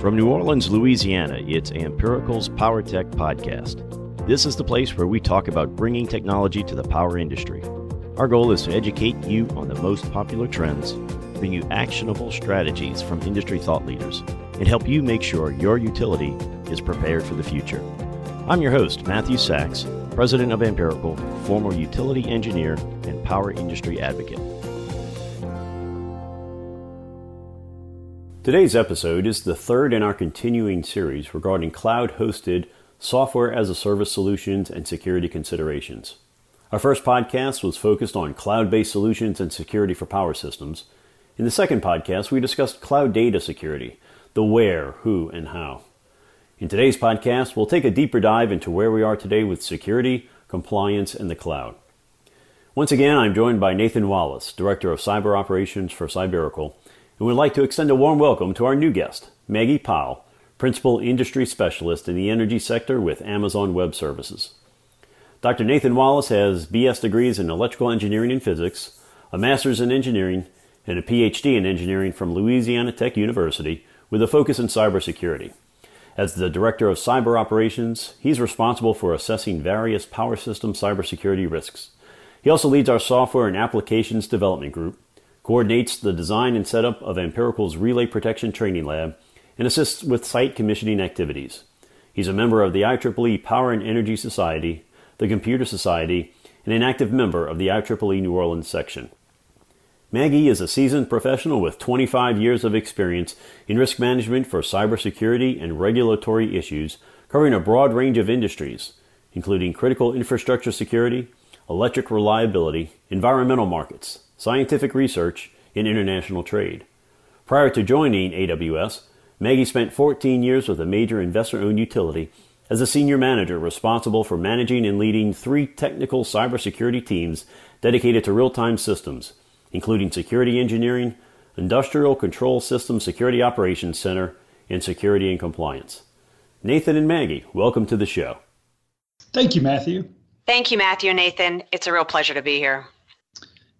From New Orleans, Louisiana, it's Ampirical's Power Tech Podcast. This is the place where we talk about bringing technology to the power industry. Our goal is to educate you on the most popular trends, bring you actionable strategies from industry thought leaders, and help you make sure your utility is prepared for the future. I'm your host, Matthew Sachs, President of Empirical, former utility engineer and power industry advocate. Today's episode is the third in our continuing series regarding cloud hosted software as a service solutions and security considerations. Our first podcast was focused on cloud based solutions and security for power systems. In the second podcast, we discussed cloud data security, the where, who, and how. In today's podcast, we'll take a deeper dive into where we are today with security, compliance, and the cloud. Once again, I'm joined by Nathan Wallace, Director of Cyber Operations for Cyberical, and would like to extend a warm welcome to our new guest, Maggie Powell, Principal Industry Specialist in the Energy Sector with Amazon Web Services. Dr. Nathan Wallace has BS degrees in electrical engineering and physics, a master's in engineering, and a PhD in engineering from Louisiana Tech University with a focus in cybersecurity. As the Director of Cyber Operations, he's responsible for assessing various power system cybersecurity risks. He also leads our software and applications development group, coordinates the design and setup of Ampirical's Relay Protection Training Lab, and assists with site commissioning activities. He's a member of the IEEE Power and Energy Society, the Computer Society, and an active member of the IEEE New Orleans section. Maggie is a seasoned professional with 25 years of experience in risk management for cybersecurity and regulatory issues, covering a broad range of industries, including critical infrastructure security, electric reliability, environmental markets, scientific research, and international trade. Prior to joining AWS, Maggie spent 14 years with a major investor owned utility as a senior manager responsible for managing and leading three technical cybersecurity teams dedicated to real time systems, including security engineering, industrial control system security operations center, and security and compliance. Nathan and Maggie, welcome to the show. Thank you, Matthew. Thank you, Matthew and Nathan. It's a real pleasure to be here.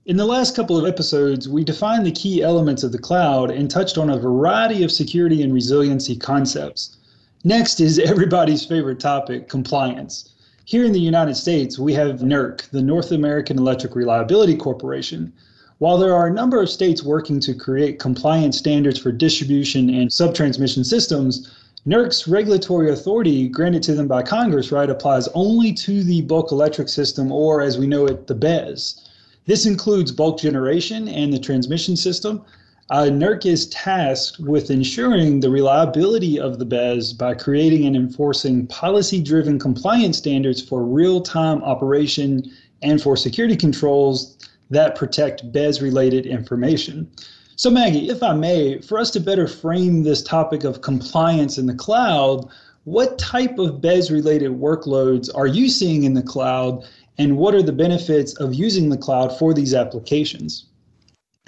In the last couple of episodes, we defined the key elements of the cloud and touched on a variety of security and resiliency concepts. Next is everybody's favorite topic compliance. Here in the United States, we have NERC, the North American Electric Reliability Corporation. While there are a number of states working to create compliance standards for distribution and subtransmission systems, NERC's regulatory authority granted to them by Congress, right, applies only to the bulk electric system, or as we know it, the BES. This includes bulk generation and the transmission system, uh, NERC is tasked with ensuring the reliability of the BES by creating and enforcing policy driven compliance standards for real time operation and for security controls that protect BES related information. So, Maggie, if I may, for us to better frame this topic of compliance in the cloud, what type of BES related workloads are you seeing in the cloud, and what are the benefits of using the cloud for these applications?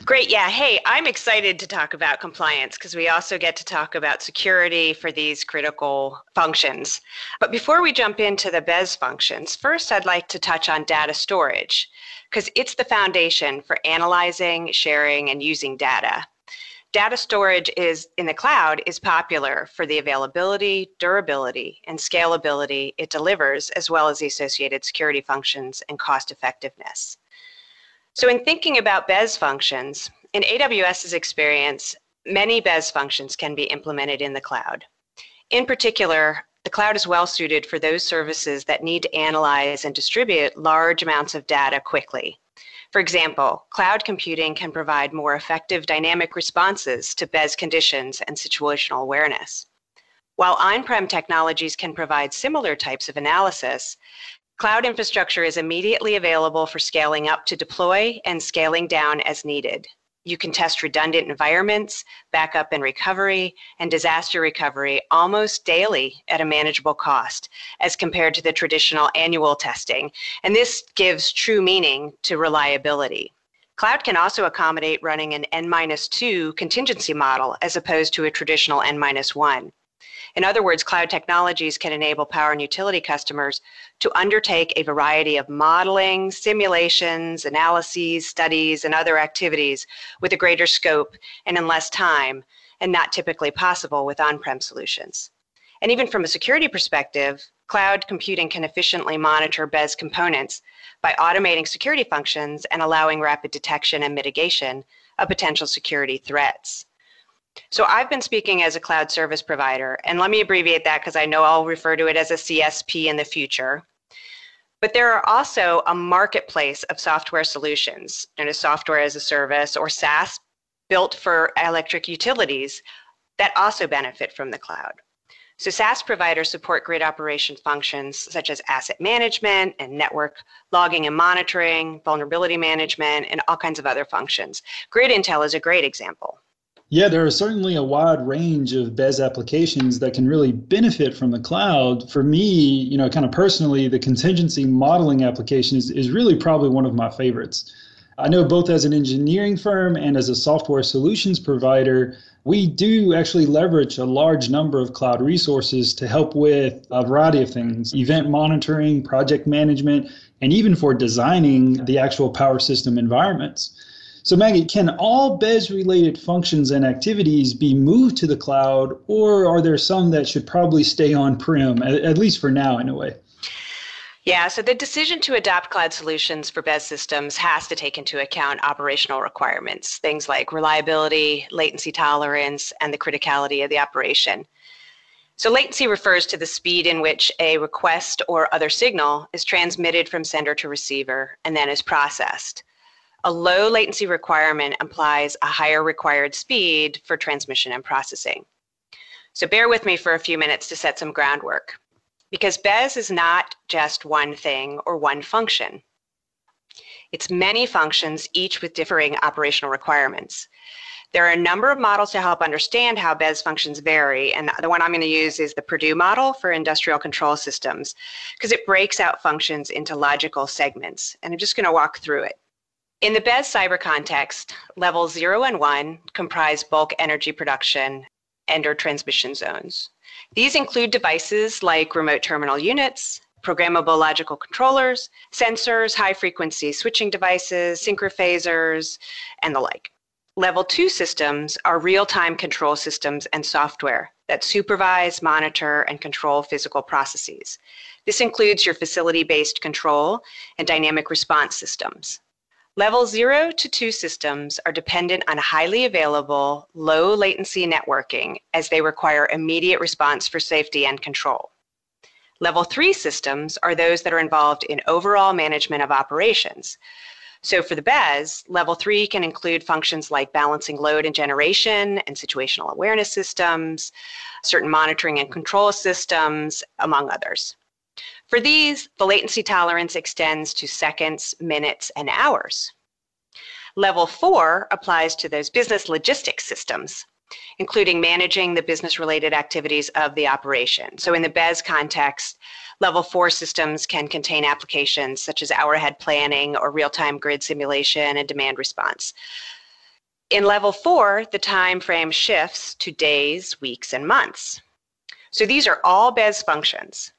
Great. Yeah. Hey, I'm excited to talk about compliance because we also get to talk about security for these critical functions. But before we jump into the BES functions, first I'd like to touch on data storage because it's the foundation for analyzing, sharing, and using data. Data storage is in the cloud is popular for the availability, durability, and scalability it delivers, as well as the associated security functions and cost effectiveness. So in thinking about BES functions, in AWS's experience, many BES functions can be implemented in the cloud. In particular, the cloud is well suited for those services that need to analyze and distribute large amounts of data quickly. For example, cloud computing can provide more effective dynamic responses to BES conditions and situational awareness. While on-prem technologies can provide similar types of analysis, Cloud infrastructure is immediately available for scaling up to deploy and scaling down as needed. You can test redundant environments, backup and recovery, and disaster recovery almost daily at a manageable cost as compared to the traditional annual testing. And this gives true meaning to reliability. Cloud can also accommodate running an N-2 contingency model as opposed to a traditional N-1. In other words, cloud technologies can enable power and utility customers to undertake a variety of modeling, simulations, analyses, studies, and other activities with a greater scope and in less time, and not typically possible with on prem solutions. And even from a security perspective, cloud computing can efficiently monitor BES components by automating security functions and allowing rapid detection and mitigation of potential security threats. So I've been speaking as a cloud service provider, and let me abbreviate that because I know I'll refer to it as a CSP in the future. But there are also a marketplace of software solutions, known as software as a service or SaaS, built for electric utilities that also benefit from the cloud. So SaaS providers support grid operation functions such as asset management and network logging and monitoring, vulnerability management, and all kinds of other functions. Grid Intel is a great example. Yeah, there are certainly a wide range of BES applications that can really benefit from the cloud. For me, you know, kind of personally, the contingency modeling application is, is really probably one of my favorites. I know both as an engineering firm and as a software solutions provider, we do actually leverage a large number of cloud resources to help with a variety of things event monitoring, project management, and even for designing the actual power system environments. So, Maggie, can all BES related functions and activities be moved to the cloud, or are there some that should probably stay on prem, at least for now, in a way? Yeah, so the decision to adopt cloud solutions for BES systems has to take into account operational requirements, things like reliability, latency tolerance, and the criticality of the operation. So, latency refers to the speed in which a request or other signal is transmitted from sender to receiver and then is processed. A low latency requirement implies a higher required speed for transmission and processing. So, bear with me for a few minutes to set some groundwork because BES is not just one thing or one function. It's many functions, each with differing operational requirements. There are a number of models to help understand how BES functions vary, and the one I'm going to use is the Purdue model for industrial control systems because it breaks out functions into logical segments, and I'm just going to walk through it. In the BES cyber context, levels 0 and 1 comprise bulk energy production and or transmission zones. These include devices like remote terminal units, programmable logical controllers, sensors, high frequency switching devices, synchrophasors, and the like. Level 2 systems are real time control systems and software that supervise, monitor, and control physical processes. This includes your facility based control and dynamic response systems. Level 0 to 2 systems are dependent on highly available, low latency networking as they require immediate response for safety and control. Level 3 systems are those that are involved in overall management of operations. So for the BES, level 3 can include functions like balancing load and generation and situational awareness systems, certain monitoring and control systems, among others. For these, the latency tolerance extends to seconds, minutes, and hours. Level four applies to those business logistics systems, including managing the business related activities of the operation. So, in the BES context, level four systems can contain applications such as hour ahead planning or real time grid simulation and demand response. In level four, the time frame shifts to days, weeks, and months. So these are all BES functions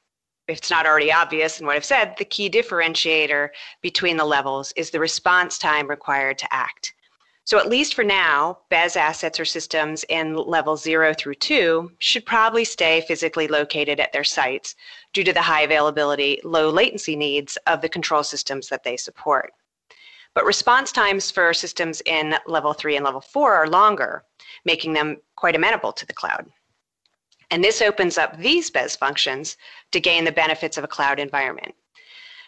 it's not already obvious in what I've said, the key differentiator between the levels is the response time required to act. So, at least for now, BES assets or systems in level 0 through 2 should probably stay physically located at their sites due to the high availability, low latency needs of the control systems that they support. But response times for systems in level 3 and level 4 are longer, making them quite amenable to the cloud. And this opens up these BES functions to gain the benefits of a cloud environment.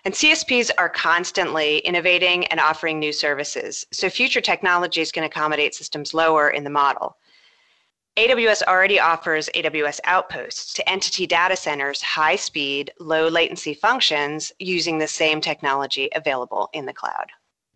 And CSPs are constantly innovating and offering new services. So future technologies can accommodate systems lower in the model. AWS already offers AWS Outposts to entity data centers high speed, low latency functions using the same technology available in the cloud.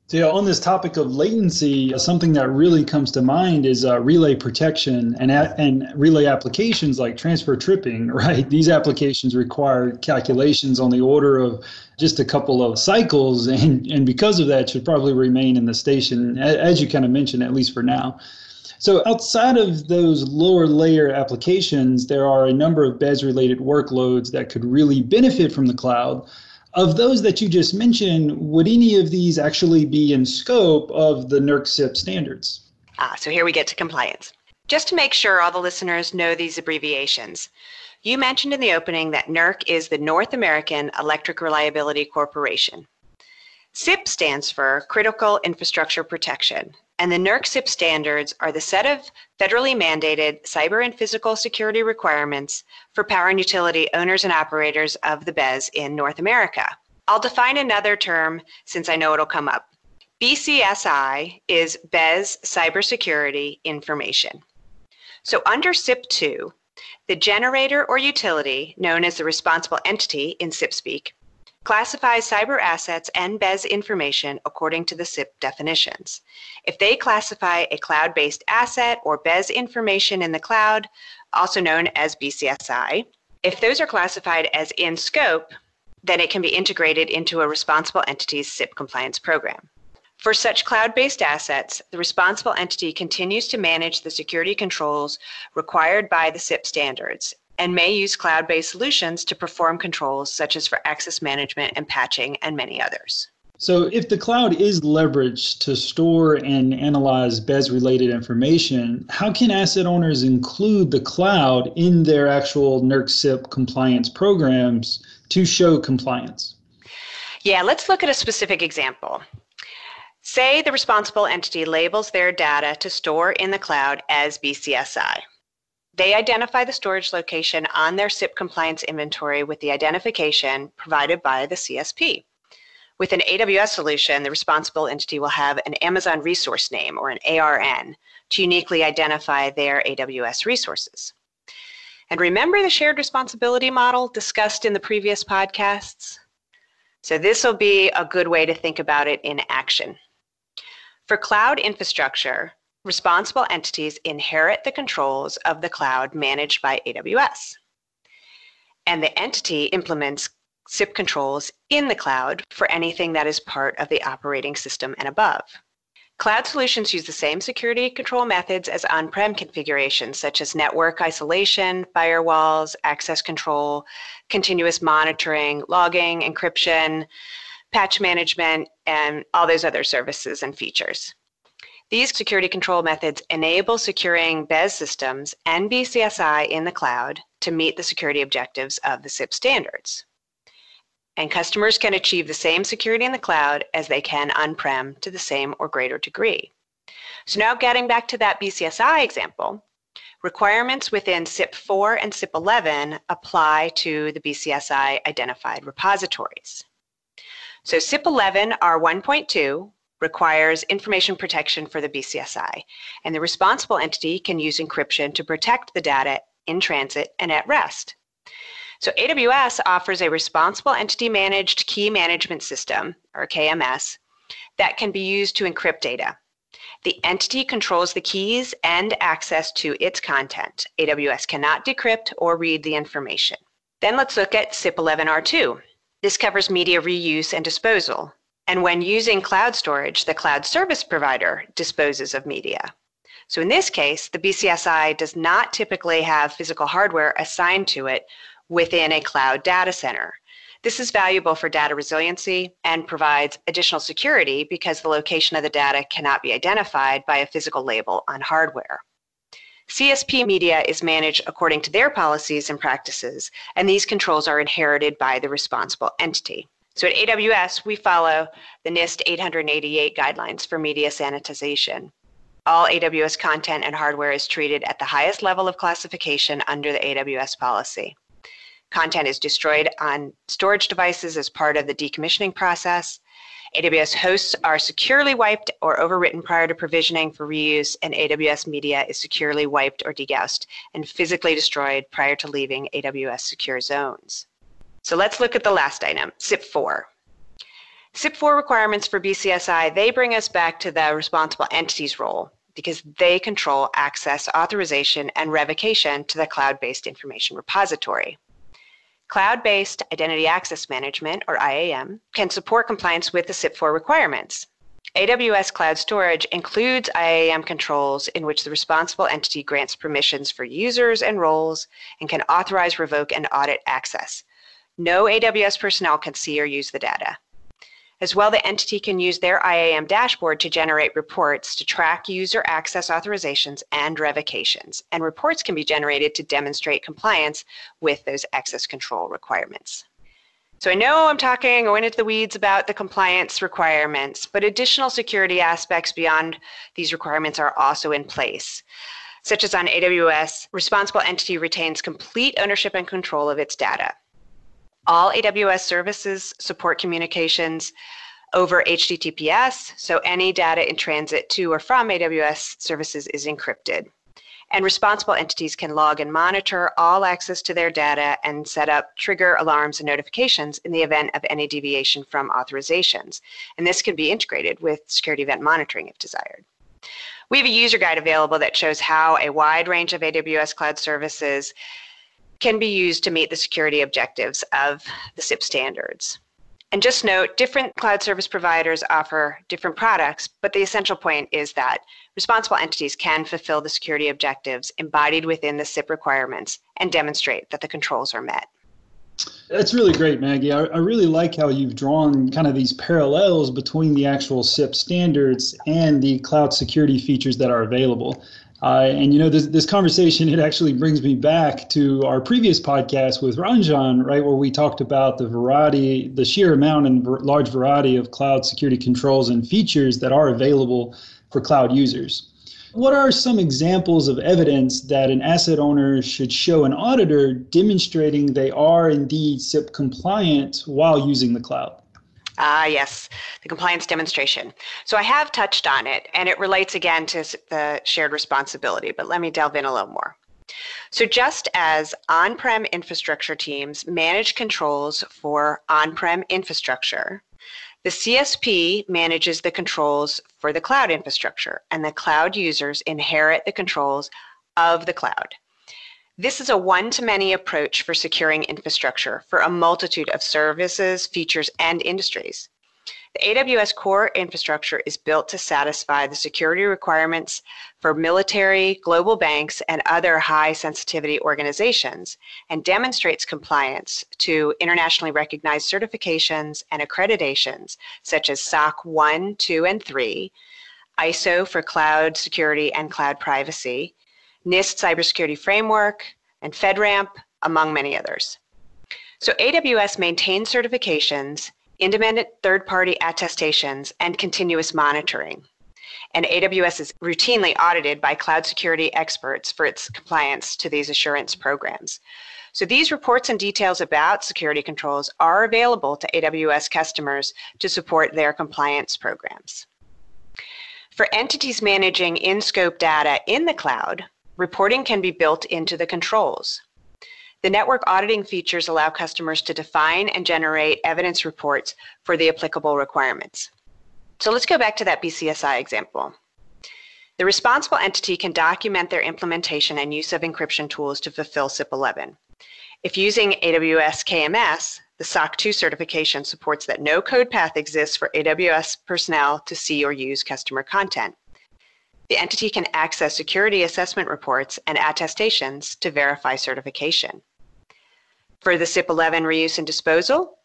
So, yeah, on this topic of latency, something that really comes to mind is uh, relay protection and, a- and relay applications like transfer tripping, right? These applications require calculations on the order of just a couple of cycles, and, and because of that, should probably remain in the station, as you kind of mentioned, at least for now. So, outside of those lower layer applications, there are a number of BES related workloads that could really benefit from the cloud. Of those that you just mentioned, would any of these actually be in scope of the NERC CIP standards? Ah, so here we get to compliance. Just to make sure all the listeners know these abbreviations, you mentioned in the opening that NERC is the North American Electric Reliability Corporation. CIP stands for Critical Infrastructure Protection, and the NERC CIP standards are the set of federally mandated cyber and physical security requirements for power and utility owners and operators of the BES in North America. I'll define another term since I know it'll come up. BCSI is BES Cybersecurity Information. So under CIP 2, the generator or utility, known as the responsible entity in CIP speak, classifies cyber assets and BES information according to the CIP definitions. If they classify a cloud based asset or BES information in the cloud, also known as BCSI, if those are classified as in scope, then it can be integrated into a responsible entity's CIP compliance program. For such cloud-based assets, the responsible entity continues to manage the security controls required by the CIP standards and may use cloud-based solutions to perform controls such as for access management and patching and many others. So, if the cloud is leveraged to store and analyze BES related information, how can asset owners include the cloud in their actual NERC CIP compliance programs to show compliance? Yeah, let's look at a specific example. Say the responsible entity labels their data to store in the cloud as BCSI. They identify the storage location on their CIP compliance inventory with the identification provided by the CSP. With an AWS solution, the responsible entity will have an Amazon resource name or an ARN to uniquely identify their AWS resources. And remember the shared responsibility model discussed in the previous podcasts? So, this will be a good way to think about it in action. For cloud infrastructure, responsible entities inherit the controls of the cloud managed by AWS. And the entity implements CIP controls in the cloud for anything that is part of the operating system and above. Cloud solutions use the same security control methods as on prem configurations, such as network isolation, firewalls, access control, continuous monitoring, logging, encryption, patch management, and all those other services and features. These security control methods enable securing BES systems and BCSI in the cloud to meet the security objectives of the CIP standards. And customers can achieve the same security in the cloud as they can on prem to the same or greater degree. So, now getting back to that BCSI example, requirements within CIP 4 and CIP 11 apply to the BCSI identified repositories. So CIP 11 R1.2 requires information protection for the BCSI, and the responsible entity can use encryption to protect the data in transit and at rest. So AWS offers a responsible entity managed key management system, or KMS, that can be used to encrypt data. The entity controls the keys and access to its content. AWS cannot decrypt or read the information. Then let's look at CIP 11R2. This covers media reuse and disposal. And when using cloud storage, the cloud service provider disposes of media. So in this case, the BCSI does not typically have physical hardware assigned to it within a cloud data center. This is valuable for data resiliency and provides additional security because the location of the data cannot be identified by a physical label on hardware. CSP media is managed according to their policies and practices, and these controls are inherited by the responsible entity. So at AWS, we follow the NIST 888 guidelines for media sanitization. All AWS content and hardware is treated at the highest level of classification under the AWS policy. Content is destroyed on storage devices as part of the decommissioning process. AWS hosts are securely wiped or overwritten prior to provisioning for reuse, and AWS media is securely wiped or degaussed and physically destroyed prior to leaving AWS secure zones. So let's look at the last item, CIP4. CIP4 requirements for BCSI, they bring us back to the responsible entities role because they control access, authorization, and revocation to the cloud-based information repository. Cloud based Identity Access Management, or IAM, can support compliance with the CIP4 requirements. AWS Cloud Storage includes IAM controls in which the responsible entity grants permissions for users and roles and can authorize, revoke, and audit access. No AWS personnel can see or use the data. As well, the entity can use their IAM dashboard to generate reports to track user access authorizations and revocations. And reports can be generated to demonstrate compliance with those access control requirements. So I know I'm talking, going into the weeds about the compliance requirements, but additional security aspects beyond these requirements are also in place. Such as on AWS, responsible entity retains complete ownership and control of its data. All AWS services support communications over HTTPS, so any data in transit to or from AWS services is encrypted. And responsible entities can log and monitor all access to their data and set up trigger alarms and notifications in the event of any deviation from authorizations. And this can be integrated with security event monitoring if desired. We have a user guide available that shows how a wide range of AWS cloud services can be used to meet the security objectives of the CIP standards. And just note, different cloud service providers offer different products, but the essential point is that responsible entities can fulfill the security objectives embodied within the CIP requirements and demonstrate that the controls are met. That's really great, Maggie. I, I, really like how you've drawn kind of these parallels between the actual CIP standards and the cloud security features that are available. Uh, and you know, this this conversation it actually brings me back to our previous podcast with Ranjan, right, where we talked about the variety, the sheer amount and large variety of cloud security controls and features that are available for cloud users. What are some examples of evidence that an asset owner should show an auditor demonstrating they are indeed CIP compliant while using the cloud? Ah, yes, the compliance demonstration. So I have touched on it, and it relates again to the shared responsibility, but let me delve in a little more. So, just as on prem infrastructure teams manage controls for on prem infrastructure, the CSP manages the controls for the cloud infrastructure, and the cloud users inherit the controls of the cloud. This is a one to many approach for securing infrastructure for a multitude of services, features, and industries. The AWS core infrastructure is built to satisfy the security requirements for military, global banks, and other high sensitivity organizations and demonstrates compliance to internationally recognized certifications and accreditations such as SOC 1, 2, and 3, ISO for cloud security and cloud privacy, NIST cybersecurity framework, and FedRAMP, among many others. So AWS maintains certifications, independent third party attestations, and continuous monitoring. And AWS is routinely audited by cloud security experts for its compliance to these assurance programs. So these reports and details about security controls are available to AWS customers to support their compliance programs. For entities managing in scope data in the cloud, reporting can be built into the controls. The network auditing features allow customers to define and generate evidence reports for the applicable requirements. So let's go back to that BCSI example. The responsible entity can document their implementation and use of encryption tools to fulfill CIP 11. If using AWS KMS, the SOC 2 certification supports that no code path exists for AWS personnel to see or use customer content. The entity can access security assessment reports and attestations to verify certification. For the CIP 11 reuse and disposal,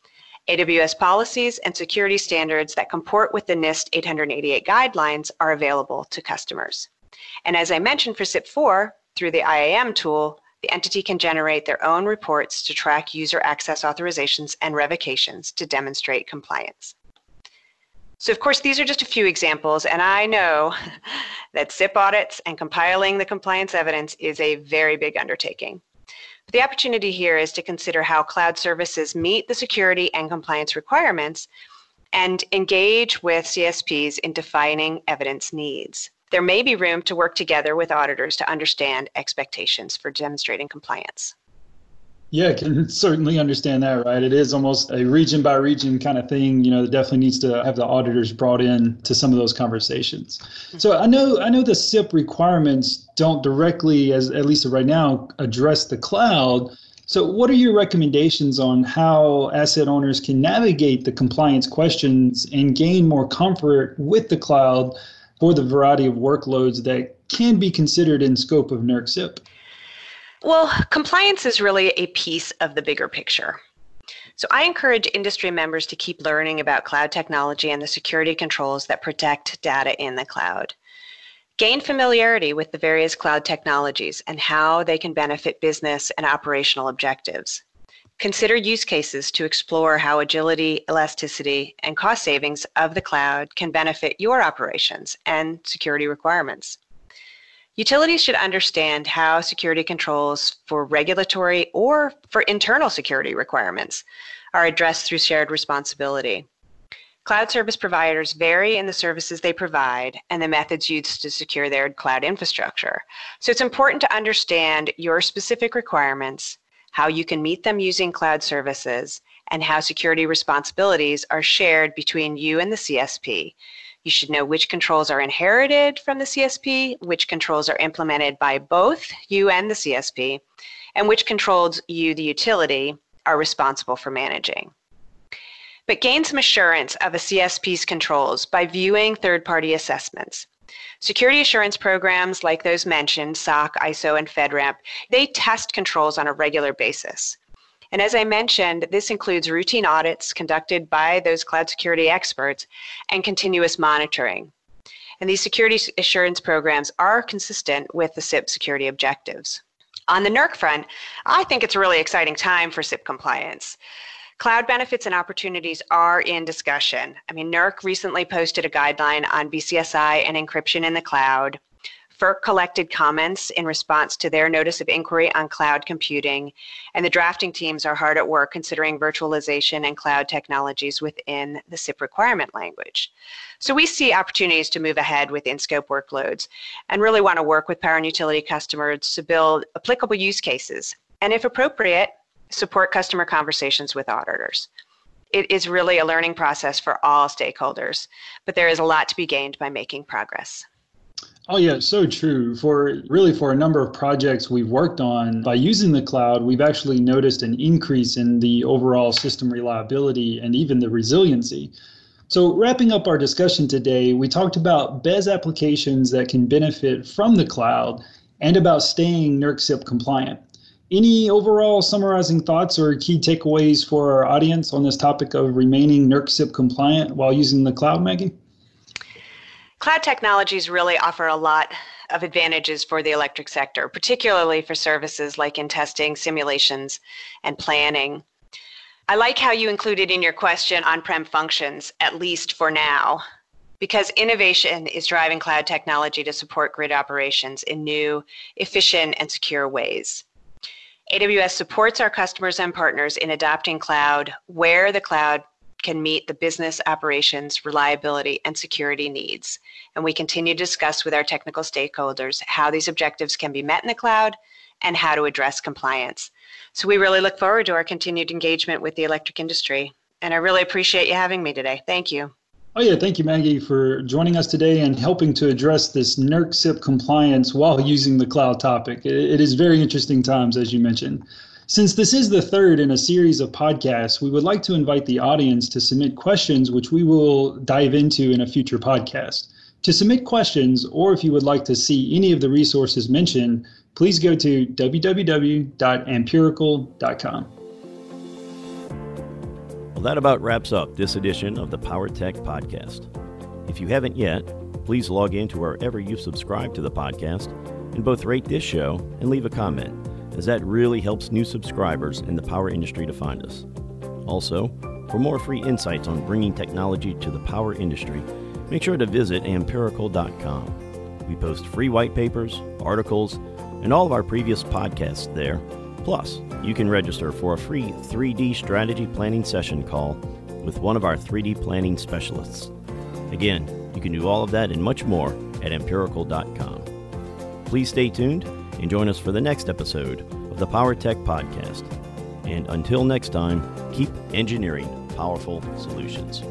AWS policies and security standards that comport with the NIST 888 guidelines are available to customers. And as I mentioned for CIP 4, through the IAM tool, the entity can generate their own reports to track user access authorizations and revocations to demonstrate compliance. So, of course, these are just a few examples, and I know that CIP audits and compiling the compliance evidence is a very big undertaking. But the opportunity here is to consider how cloud services meet the security and compliance requirements and engage with CSPs in defining evidence needs. There may be room to work together with auditors to understand expectations for demonstrating compliance. Yeah, I can certainly understand that, right? It is almost a region by region kind of thing. You know, that definitely needs to have the auditors brought in to some of those conversations. So I know I know the CIP requirements don't directly, as at least right now, address the cloud. So what are your recommendations on how asset owners can navigate the compliance questions and gain more comfort with the cloud for the variety of workloads that can be considered in scope of NERC CIP? Well, compliance is really a piece of the bigger picture. So I encourage industry members to keep learning about cloud technology and the security controls that protect data in the cloud. Gain familiarity with the various cloud technologies and how they can benefit business and operational objectives. Consider use cases to explore how agility, elasticity, and cost savings of the cloud can benefit your operations and security requirements. Utilities should understand how security controls for regulatory or for internal security requirements are addressed through shared responsibility. Cloud service providers vary in the services they provide and the methods used to secure their cloud infrastructure. So it's important to understand your specific requirements, how you can meet them using cloud services, and how security responsibilities are shared between you and the CSP. You should know which controls are inherited from the CSP, which controls are implemented by both you and the CSP, and which controls you, the utility, are responsible for managing but gain some assurance of a CSP's controls by viewing third party assessments. Security assurance programs like those mentioned, SOC, ISO, and FedRAMP, they test controls on a regular basis. And as I mentioned, this includes routine audits conducted by those cloud security experts and continuous monitoring. And these security assurance programs are consistent with the CIP security objectives. On the NERC front, I think it's a really exciting time for CIP compliance. Cloud benefits and opportunities are in discussion. I mean, NERC recently posted a guideline on BCSI and encryption in the cloud. FERC collected comments in response to their notice of inquiry on cloud computing, and the drafting teams are hard at work considering virtualization and cloud technologies within the CIP requirement language. So we see opportunities to move ahead with in-scope workloads and really want to work with power and utility customers to build applicable use cases, and if appropriate, support customer conversations with auditors. It is really a learning process for all stakeholders, but there is a lot to be gained by making progress. Oh yeah, so true. For really for a number of projects we've worked on, by using the cloud, we've actually noticed an increase in the overall system reliability and even the resiliency. So, wrapping up our discussion today, we talked about BES applications that can benefit from the cloud and about staying NERC compliant. Any overall summarizing thoughts or key takeaways for our audience on this topic of remaining NERC compliant while using the cloud, Maggie? Cloud technologies really offer a lot of advantages for the electric sector, particularly for services like in testing, simulations, and planning. I like how you included in your question on prem functions, at least for now, because innovation is driving cloud technology to support grid operations in new, efficient, and secure ways. AWS supports our customers and partners in adopting cloud where the cloud can meet the business operations, reliability, and security needs. And we continue to discuss with our technical stakeholders how these objectives can be met in the cloud and how to address compliance. So we really look forward to our continued engagement with the electric industry. And I really appreciate you having me today. Thank you. Oh, yeah. Thank you, Maggie, for joining us today and helping to address this NERC CIP compliance while using the cloud topic. It is very interesting times, as you mentioned. Since this is the third in a series of podcasts, we would like to invite the audience to submit questions, which we will dive into in a future podcast. To submit questions, or if you would like to see any of the resources mentioned, please go to www.ampirical.com. Well, that about wraps up this edition of the Power Tech Podcast. If you haven't yet, please log in to wherever you subscribe to the podcast and both rate this show and leave a comment, as that really helps new subscribers in the power industry to find us. Also, for more free insights on bringing technology to the power industry, make sure to visit ampirical.com. We post free white papers, articles, and all of our previous podcasts there Plus, you can register for a free 3D strategy planning session call with one of our 3D planning specialists. Again, you can do all of that and much more at ampirical.com. Please stay tuned and join us for the next episode of the Power Tech Podcast. And until next time, keep engineering powerful solutions.